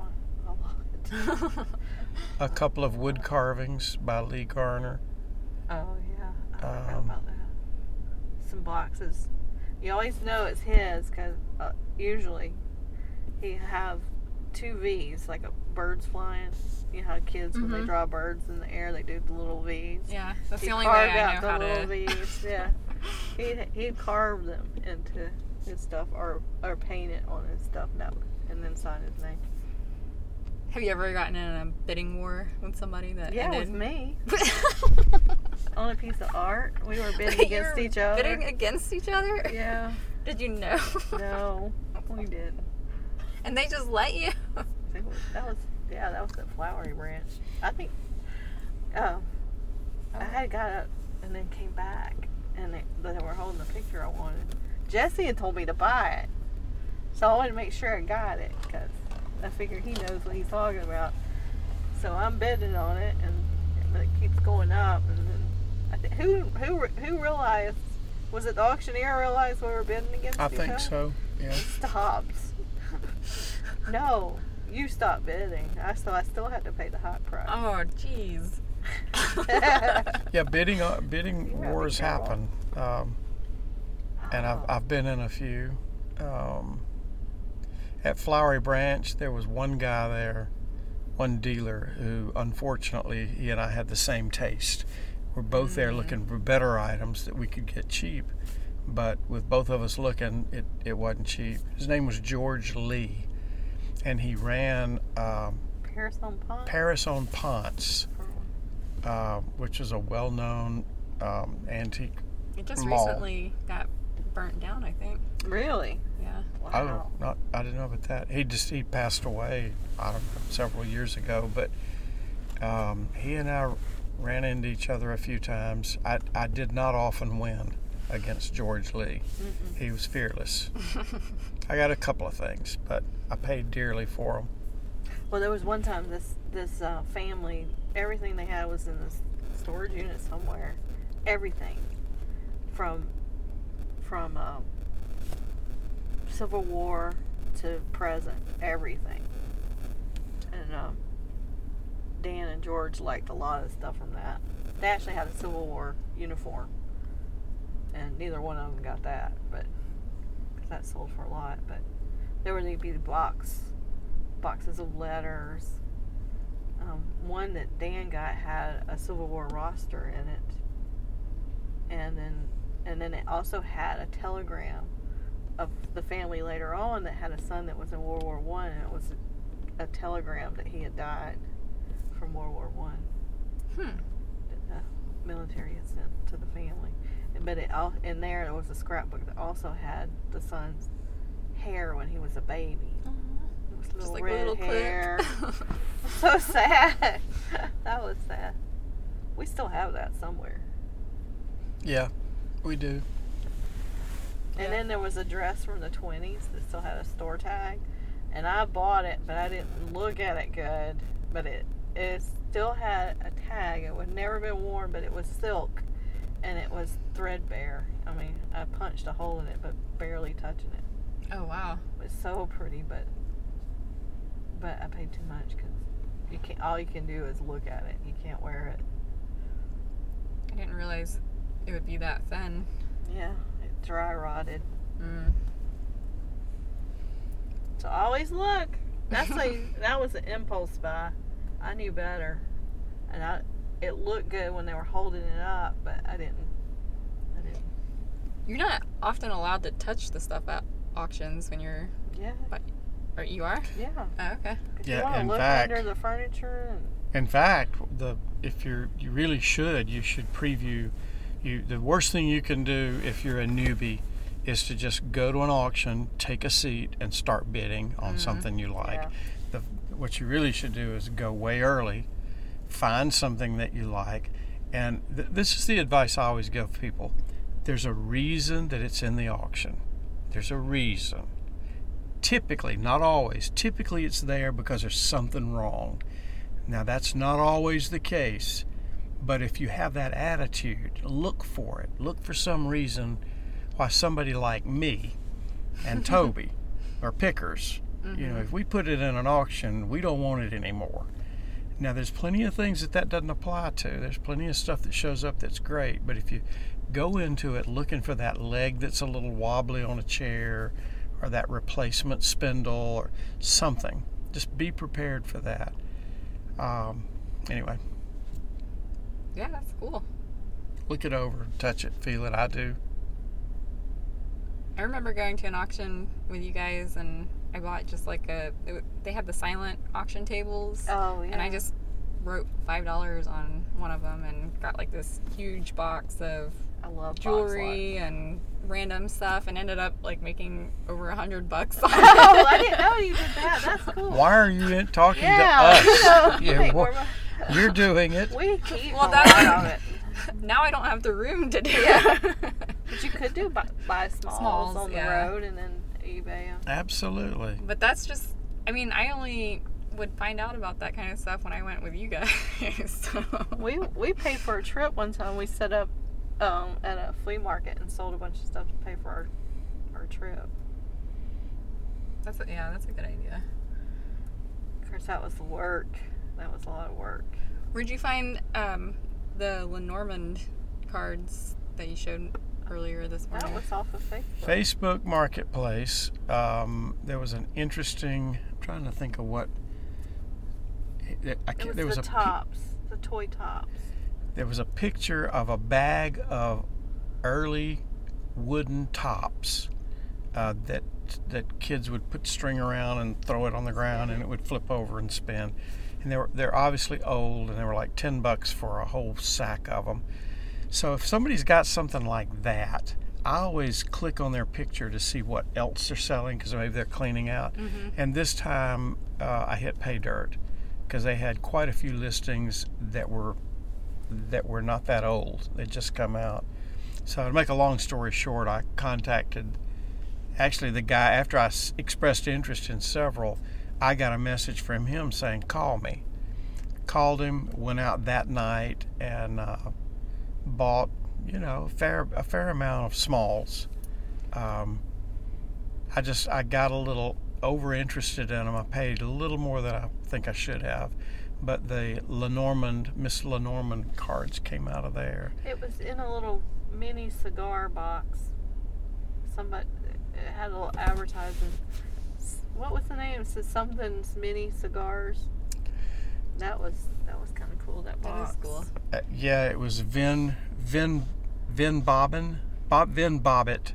like a lot. A couple of wood carvings by Lee Garner. Oh yeah, I Um, about that. Some boxes. You always know it's his because uh, usually he have two V's, like a birds flying. You know how kids when they Mhm. draw birds in the air, they do the little V's. yeah, that's he the only way I out know how the little to. V's. Yeah, he'd he'd carve them into his stuff or or paint it on his stuff, that and then sign his name. Have you ever gotten in a bidding war with somebody that Yeah, ended? with me on a piece of art. We were bidding against each other. Bidding against each other? Yeah. Did you know? No, we didn't. and they just let you? That was yeah, that was the flowery branch. I think. Oh, I oh. had got up and then came back, and they, they were holding the picture I wanted. Jesse had told me to buy it, so I wanted to make sure I got it because I figure he knows what he's talking about. So I'm bidding on it, and but it keeps going up, and then I th- who who who realized was it the auctioneer realized we were bidding against I each think other? so. Yeah. stopped. no, you stopped bidding. I so I still had to pay the high price. Oh, jeez. Yeah, bidding uh, bidding You gotta be wars happen, um, and I've Oh. I've been in a few. Um, at Flowery Branch, there was one guy there one dealer who, unfortunately, he and I had the same taste. We're both there looking for better items that we could get cheap, but with both of us looking, it, it wasn't cheap. His name was George Lee, and he ran um, Paris on Pond. Paris on Ponce, uh, which is a well-known um, antique. It just Mall. recently got burnt down, I think. Really? Yeah. I Wow. don't not I didn't know about that. He just he passed away I don't know, several years ago, but um, he and I ran into each other a few times. I I did not often win against George Lee. He was fearless. I got a couple of things, but I paid dearly for them. Well, there was one time this this uh, family, everything they had was in this storage unit somewhere. Everything, from from uh, Civil War to present, everything. And um, Dan and George liked a lot of stuff from that. They actually had a Civil War uniform, and neither one of them got that, but 'cause that sold for a lot. But there would be the box boxes of letters. Um, one that Dan got had a Civil War roster in it, and then and then it also had a telegram of the family later on that had a son that was in World War One, and it was a, a telegram that he had died from World War One. Hmm. That the military had sent to the family, but it all in there there was a scrapbook that also had the son's hair when he was a baby. Uh-huh. It was Just little like a red little hair. so sad. that was sad. We still have that somewhere. Yeah, we do. And Yeah. then there was a dress from the 20s that still had a store tag. And I bought it, but I didn't look at it good. But it it still had a tag. It had never been worn, but it was silk. And it was threadbare. I mean, I punched a hole in it, but barely touching it. oh wow. It was so pretty, but but I paid too much because you can't. All you can do is look at it. You can't wear it. I didn't realize it would be that thin. Yeah, it dry rotted. Mm. So always look. That's a that was an impulse buy. I knew better, and I it looked good when they were holding it up, but I didn't. I didn't. You're not often allowed to touch the stuff at auctions when you're. Yeah, Or you are? yeah. Oh, okay. 'Cause Yeah, you in look fact- under the furniture and In fact, the if you're you really should you should preview. You the worst thing you can do if you're a newbie is to just go to an auction, take a seat, and start bidding on mm-hmm. something you like. Yeah. The, what you really should do is go way early, find something that you like, and th- this is the advice I always give people. There's a reason that it's in the auction. There's a reason. Typically, not always, typically it's there because there's something wrong. Now, that's not always the case, but if you have that attitude, look for it. Look for some reason why somebody like me and Tobey are Pickers, you know, mm-hmm. if we put it in an auction, we don't want it anymore. Now, there's plenty of things that that doesn't apply to. There's plenty of stuff that shows up that's great, but if you go into it looking for that leg that's a little wobbly on a chair or that replacement spindle or something, just be prepared for that. Um, anyway, Yeah, that's cool. look it over, touch it, feel it. I do. I remember going to an auction with you guys, and I bought just like a. It, they had the silent auction tables, oh yeah. and I just wrote five dollars on one of them, and got like this huge box of I love box jewelry and random stuff, and ended up like making over a hundred bucks. lot. oh, I didn't know you did that. That's cool. Why are you talking Yeah. to us? Yeah, Wait, wha- you're doing it. we keep Well, a that's- lot of it. now I don't have the room to do Yeah. it. But you could do buy, buy smalls, Smalls, on the road and then eBay them. Absolutely. but that's just. I mean, I only would find out about that kind of stuff when I went with you guys. so. We we paid for a trip one time. We set up um, at a flea market and sold a bunch of stuff to pay for our our trip. That's a, yeah, that's a good idea. Of course, that was the work. That was a lot of work. Where'd you find um, the Lenormand cards that you showed earlier this morning? That was off of Facebook. Facebook Marketplace. Um, there was an interesting. I'm trying to think of what it, I can't- was there was the a pic- tops, the toy tops. there was a picture of a bag of early wooden tops uh, that that kids would put string around and throw it on the ground and it would flip over and spin. And they were they're obviously old and they were like ten bucks for a whole sack of them. So if somebody's got something like that, I always click on their picture to see what else they're selling because maybe they're cleaning out. And this time uh, I hit pay dirt because they had quite a few listings that were that were not that old. They'd just come out. So to make a long story short, I contacted actually the guy after I s- expressed interest in several. I got a message from him saying, "Call me." Called him, went out that night, and uh, bought you know a fair a fair amount of smalls. Um, I just I got a little over interested in them. I paid a little more than I think I should have, but the Lenormand Miss Lenormand cards came out of there. It was in a little mini cigar box. Somebody it had a little advertising. S- What was the name? It said something's mini cigars. That was that was kind of cool. That That box. is cool. Uh, yeah, it was Vin Vin Vin Bobbin Bob Vin Bobbitt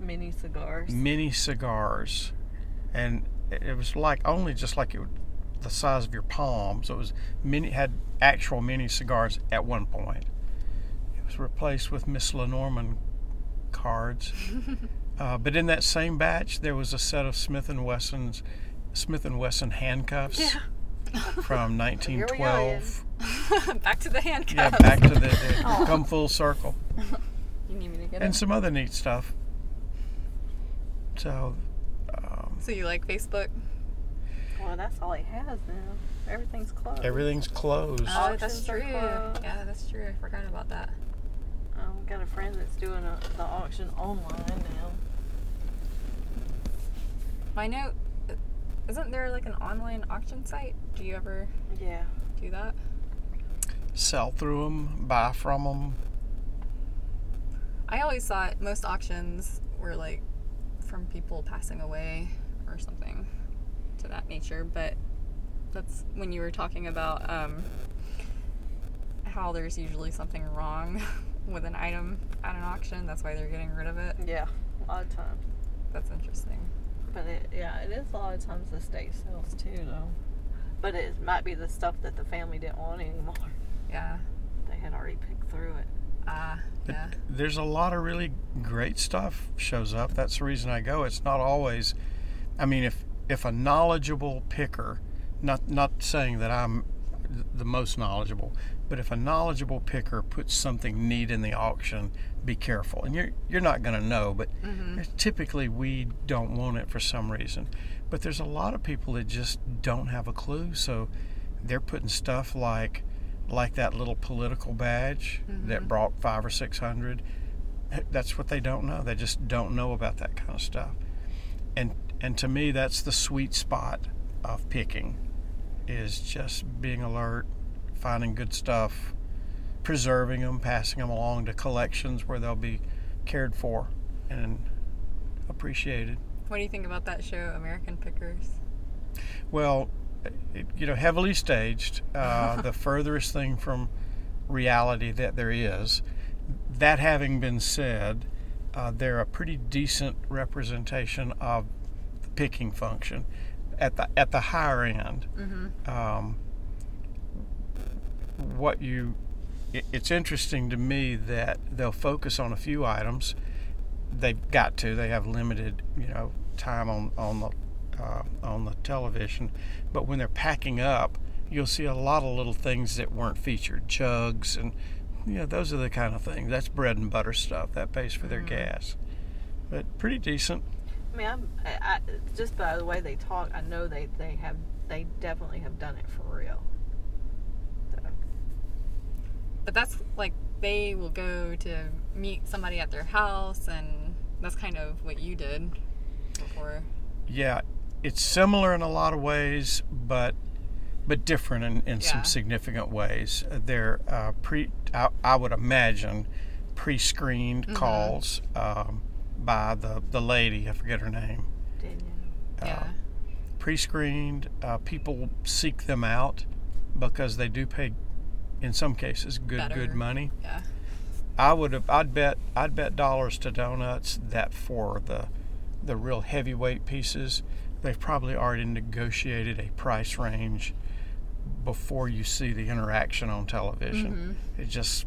Mini cigars. mini cigars, and it it was like only just like it would, the size of your palm. So it was mini had actual mini cigars at one point. It was replaced with Miss Lenormand cards. uh, but in that same batch, there was a set of Smith and Wesson's Smith and Wesson handcuffs Yeah. from Here we go 1912. Back to the handcuffs. Yeah, back to the, the come full circle. You need me to get and it. some other neat stuff. So, um, So you like Facebook? Well, that's all he has now. Everything's closed. everything's closed. Oh, that's true. closed. Yeah, that's true. I forgot about that. I've got a friend that's doing a, the auction online now. I know. Isn't there like an online auction site? Do you ever Yeah. do that? Sell through them, buy from them. I always thought most auctions were like from people passing away or something to that nature, but that's when you were talking about um, how there's usually something wrong with an item at an auction. That's why they're getting rid of it. Yeah. A lot of times. That's interesting. But it, yeah, it is a lot of times the state sales too, though. But it might be the stuff that the family didn't want anymore. Yeah. They had already picked through it. Ah, But yeah. There's a lot of really great stuff shows up. That's the reason I go. It's not always. I mean, if if a knowledgeable picker, not not saying that I'm the most knowledgeable, but if a knowledgeable picker puts something neat in the auction, be careful. And you're you're not going to know, but Mm-hmm. typically we don't want it for some reason. But there's a lot of people that just don't have a clue, so they're putting stuff like like that little political badge that brought five or six hundred. That's what they don't know. They just don't know about that kind of stuff. And and to me, that's the sweet spot of picking, is just being alert, finding good stuff, preserving them, passing them along to collections where they'll be cared for and appreciated. What do you think about that show, American Pickers? Well, it, you know, heavily staged, uh, the furthest thing from reality that there is. That having been said, uh, they're a pretty decent representation of the picking function at the at the higher end. Mm-hmm. Um, what you it's interesting to me that they'll focus on a few items. They've got to. They have limited, you know, time on on the uh, on the television, but when they're packing up, you'll see a lot of little things that weren't featured, jugs, and you know those are the kind of things. That's bread and butter stuff that pays for their gas, but pretty decent. I mean, I'm, I, I, just by the way they talk, I know they, they have they definitely have done it for real. But that's like they will go to meet somebody at their house, and that's kind of what you did before. Yeah, it's similar in a lot of ways, but but different in, in Yeah. some significant ways. They're uh, pre, I, I would imagine, pre-screened Mm-hmm. calls um, by the the lady. I forget her name. didn't? Uh, Yeah. pre-screened. Uh, people seek them out because they do pay, in some cases, good Better. good money. Yeah. I would have. I'd bet. I'd bet dollars to donuts that for the, the real heavyweight pieces, they've probably already negotiated a price range before you see the interaction on television. Mm-hmm. It just,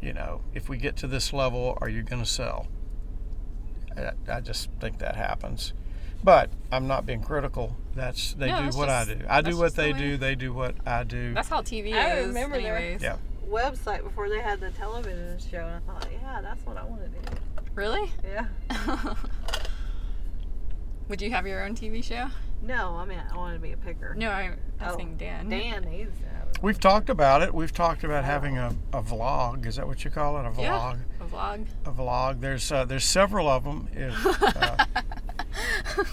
you know, if we get to this level, are you going to sell? I, I just think that happens. But I'm not being critical. That's they No, do that's what just- I do. I do what just the they do. They do what I do. That's how TV I is. remember there- anyways. Yeah. Website before they had the television show, and I thought, yeah, that's what I want to do. Really? Yeah. Would you have your own TV show? No, I mean I wanted to be a picker. No, I'm Oh, asking Dan. Dan needs to. We've talked about it. We've talked about having a, a vlog. Is that what you call it? A vlog. Yeah. A vlog. A vlog. There's uh, there's several of them. If, uh,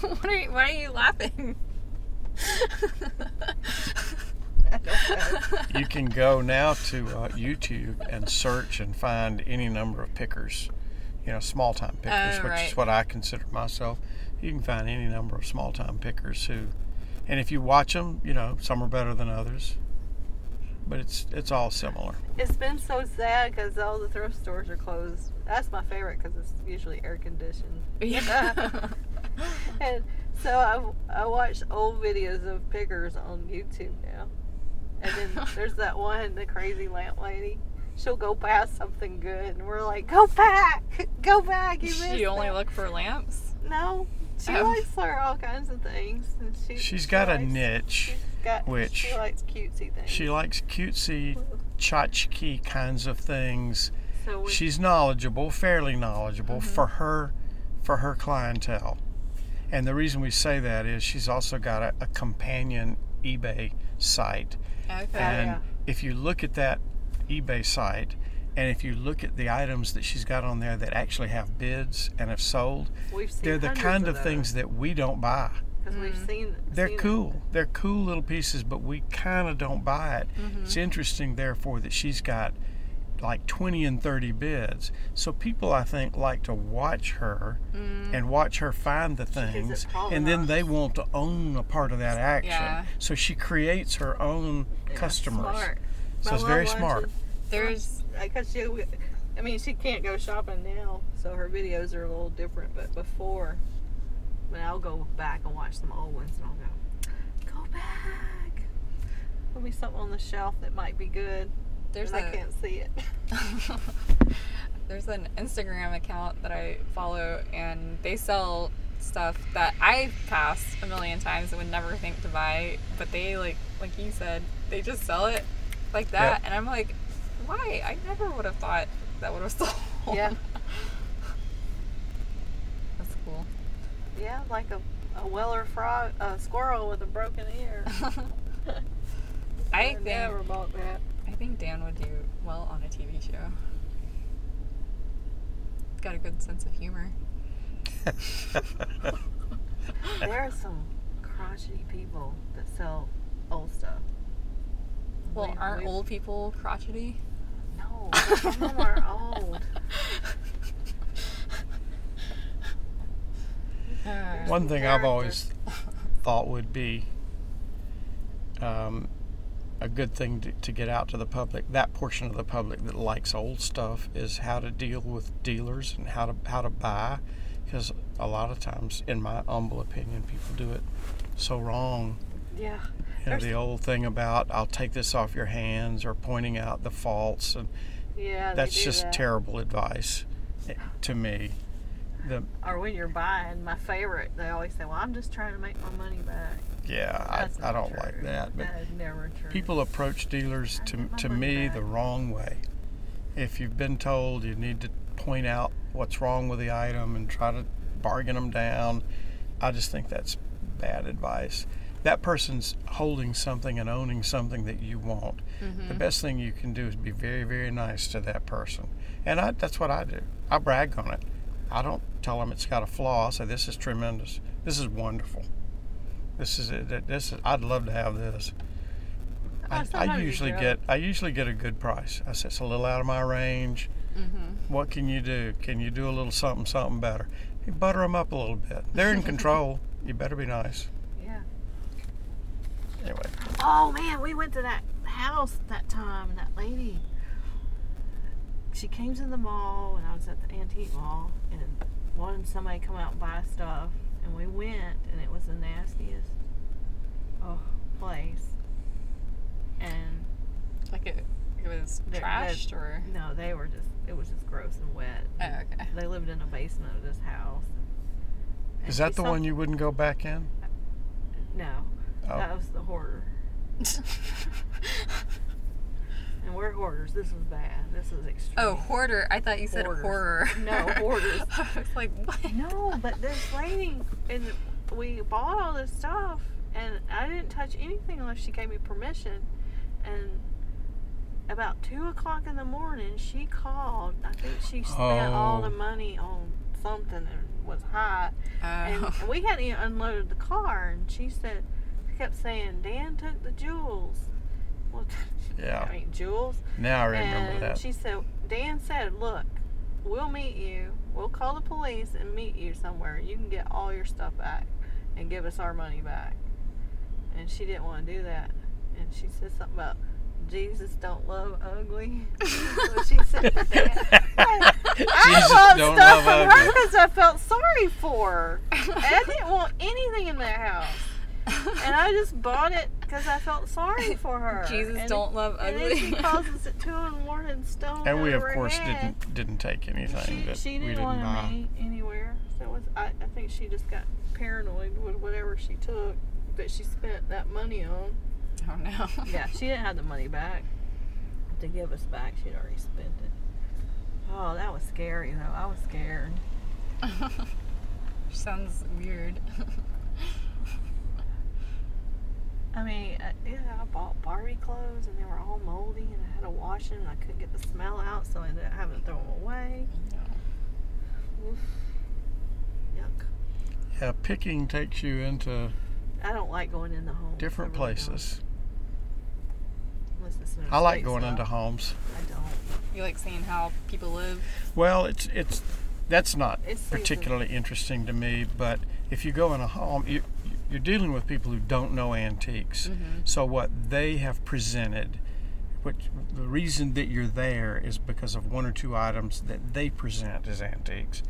what are you, why are you laughing? you can go now to uh, YouTube and search and find any number of pickers. You know, small time pickers, Oh, which right. is what I consider myself. You can find any number of small time pickers who, and if you watch them, you know, some are better than others, but it's it's all similar. It's been so sad because all the thrift stores are closed. That's my favorite because it's usually air conditioned. Yeah. and so I, I watch old videos of pickers on YouTube now. And then there's that one, the crazy lamp lady. She'll go past something good, and we're like, "Go back, go back!" You she only that." look for lamps? No, she Oh. likes for all kinds of things. She, She's she got a niche. Got, which- she likes cutesy things. She likes cutesy, tchotchke kinds of things. so She's knowledgeable, fairly knowledgeable Mm-hmm. for her for her clientele. And the reason we say that is she's also got a, a companion eBay site. Okay. And yeah. if you look at that eBay site and if you look at the items that she's got on there that actually have bids and have sold, we've seen they're the kind of things that we don't buy. because we've seen. They're seen it. cool. They're cool little pieces, but we kind of don't buy it. Mm-hmm. It's interesting, therefore, that she's got like 20 and 30 bids. So people, I think, like to watch her and watch her find the things, and then they want to own a part of that action. Yeah. So she creates her own Yeah, customers. Smart. So My it's very mom smart. watches- There's because she, I mean, she can't go shopping now, so her videos are a little different. But before, when I'll go back and watch some old ones, and I'll go, go back. There'll be something on the shelf that might be good. there's and I a can't see it. there's an Instagram account that I follow, and they sell stuff that I've passed a million times and would never think to buy, but they like like you said, they just sell it like that, Yep. and I'm like, why? I never would have thought that would have sold. Yeah. That's cool. yeah, like a, a Weller frog, a squirrel with a broken ear. I think never bought that. I think Dan would do well on a TV show. Got a good sense of humor. There are some crotchety people that sell old stuff. Well, We- aren't we- old people crotchety? No, some of them are old. One thing I've always thought would be um, a good thing to, to get out to the public, that portion of the public that likes old stuff, is how to deal with dealers and how to how to buy, because a lot of times, in my humble opinion, people do it so wrong. Yeah. You know, the old thing about "I'll take this off your hands" or pointing out the faults, and Yeah. that's just that. terrible advice eh, to me. The Or when you're buying, my favorite, they always say, "Well, I'm just trying to make my money back." yeah, I, I don't true. like that, but. that is never true. People approach dealers to, to me back. the wrong way. If you've been told you need to point out what's wrong with the item and try to bargain them down, I just think that's bad advice. That person's holding something and owning something that you want. The best thing you can do is be very, very nice to that person. And I, that's what I do. I brag on it. I don't tell them it's got a flaw. I say, this is tremendous. This is wonderful. This is it. This is, I'd love to have this. I, I usually get I usually get a good price. I say it's a little out of my range. Mm-hmm. What can you do? Can you do a little something something better? You butter them up a little bit. They're in control. You better be nice. Yeah. Anyway, Oh man, we went to that house that time, and that lady, she came to the mall, and I was at the antique mall, and wanted somebody to come out and buy stuff, and we went, and it was the nastiest, oh, place. And Like it, it was They're- trashed or. no, they were just, it was just gross and wet. Oh, okay. They lived in a basement of this house. And Is that the saw- one you wouldn't go back in? No, Oh. that was the hoarder. And we're hoarders. This was bad. This was extreme. oh, hoarder. I thought you said Hoarders. horror. No, hoarders. I was like, what? No, but this lady, and we bought all this stuff, and I didn't touch anything unless she gave me permission. And about two o'clock in the morning, she called. I think she spent all Oh. the money on something and was hot. And, Oh. and we hadn't even unloaded the car, and she said, she kept saying, Dan took the jewels. Well, Yeah. I mean, jewels. Now I remember and that. she said, Dan said, look, we'll meet you. We'll call the police and meet you somewhere. You can get all your stuff back and give us our money back. And she didn't want to do that. And she said something about Jesus don't love ugly. she said to Dan. I, I Jesus stuff love from ugly. her because I felt sorry for her. And I didn't want anything in that house. And I just bought it because I felt sorry for her. Jesus And- don't love and then she ugly. calls us at two in the morning, stone. and we of course head. didn't didn't take anything She, she didn't didn't want to buy. meet anywhere. So it was. I, I think she just got paranoid with whatever she took that she spent that money on. oh no. Yeah, she didn't have the money back to give us back. She'd already spent it. Oh, that was scary though. I was scared. Sounds weird. I mean, uh, yeah, I bought Barbie clothes and they were all moldy and I had to wash them and I couldn't get the smell out, so I ended up having to throw them away. Oof. Yuck. Yeah, picking takes you into I don't like going into homes. different really places. Unless it's an I like going style. into homes. I don't. You like seeing how people live? Well, it's it's that's not It seems- particularly interesting to me. But if you go in a home, you you're dealing with people who don't know antiques. So what they have presented, which the reason that you're there is because of one or two items that they present as antiques.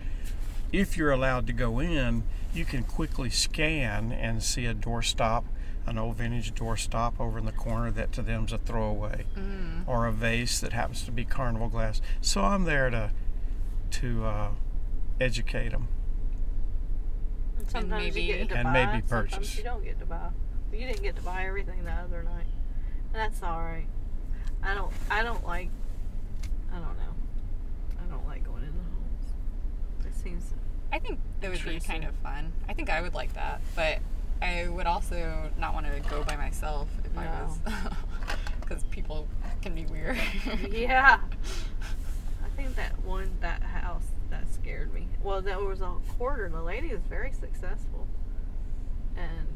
If you're allowed to go in, you can quickly scan and see a doorstop, an old vintage doorstop over in the corner that to them's a throwaway, or a vase that happens to be carnival glass. So I'm there to to uh, educate them. And sometimes maybe- you get to And buy. maybe Sometimes purchase. you don't get to buy. You didn't get to buy everything the other night, and that's all right. I don't. I don't like. I don't know. I don't like going into homes. It seems. I think it would be kind of fun. I think I would like that, but I would also not want to go by myself if I No. was, because people can be weird. Yeah. I think that one that house that scared me. Well, that was a quarter. and The lady was very successful, and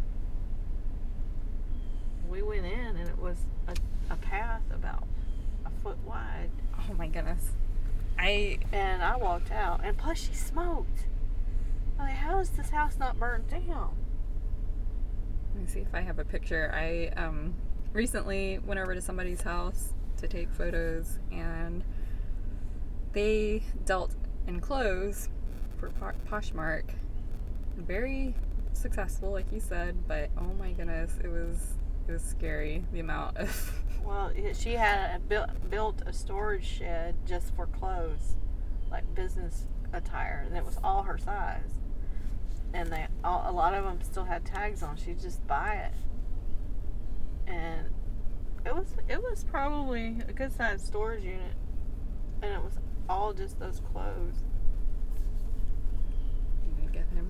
we went in, and it was a, a path about a foot wide. oh my goodness, I And I walked out, and plus she smoked. I'm like, how is this house not burnt down? Let me see if I have a picture. I um, recently went over to somebody's house to take photos, and they dealt in clothes for Poshmark. Very successful, like you said, but oh my goodness, it was it was scary the amount of. Well, she had a, built built a storage shed just for clothes, like business attire, and it was all her size. And they, all, a lot of them still had tags on. She'd just buy it, and it was it was probably a good sized storage unit, and it was all just those clothes.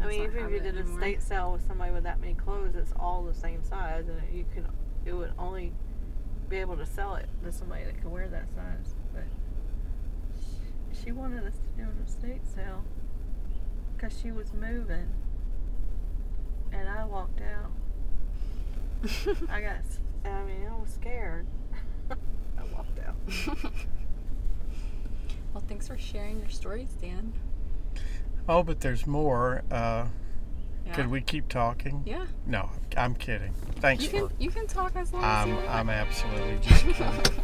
I mean, even if you did a state sale with somebody with that many clothes, it's all the same size, and you can it would only be able to sell it to somebody that could wear that size. But she, she wanted us to do an estate sale because she was moving, and I walked out. I got, I mean, I was scared. I walked out. well, thanks for sharing your stories, Dan. Oh, but there's more. Uh, Yeah. Could we keep talking? Yeah. No, I'm kidding. Thanks You for. can you can talk as long as I'm you want. I'm absolutely just kidding.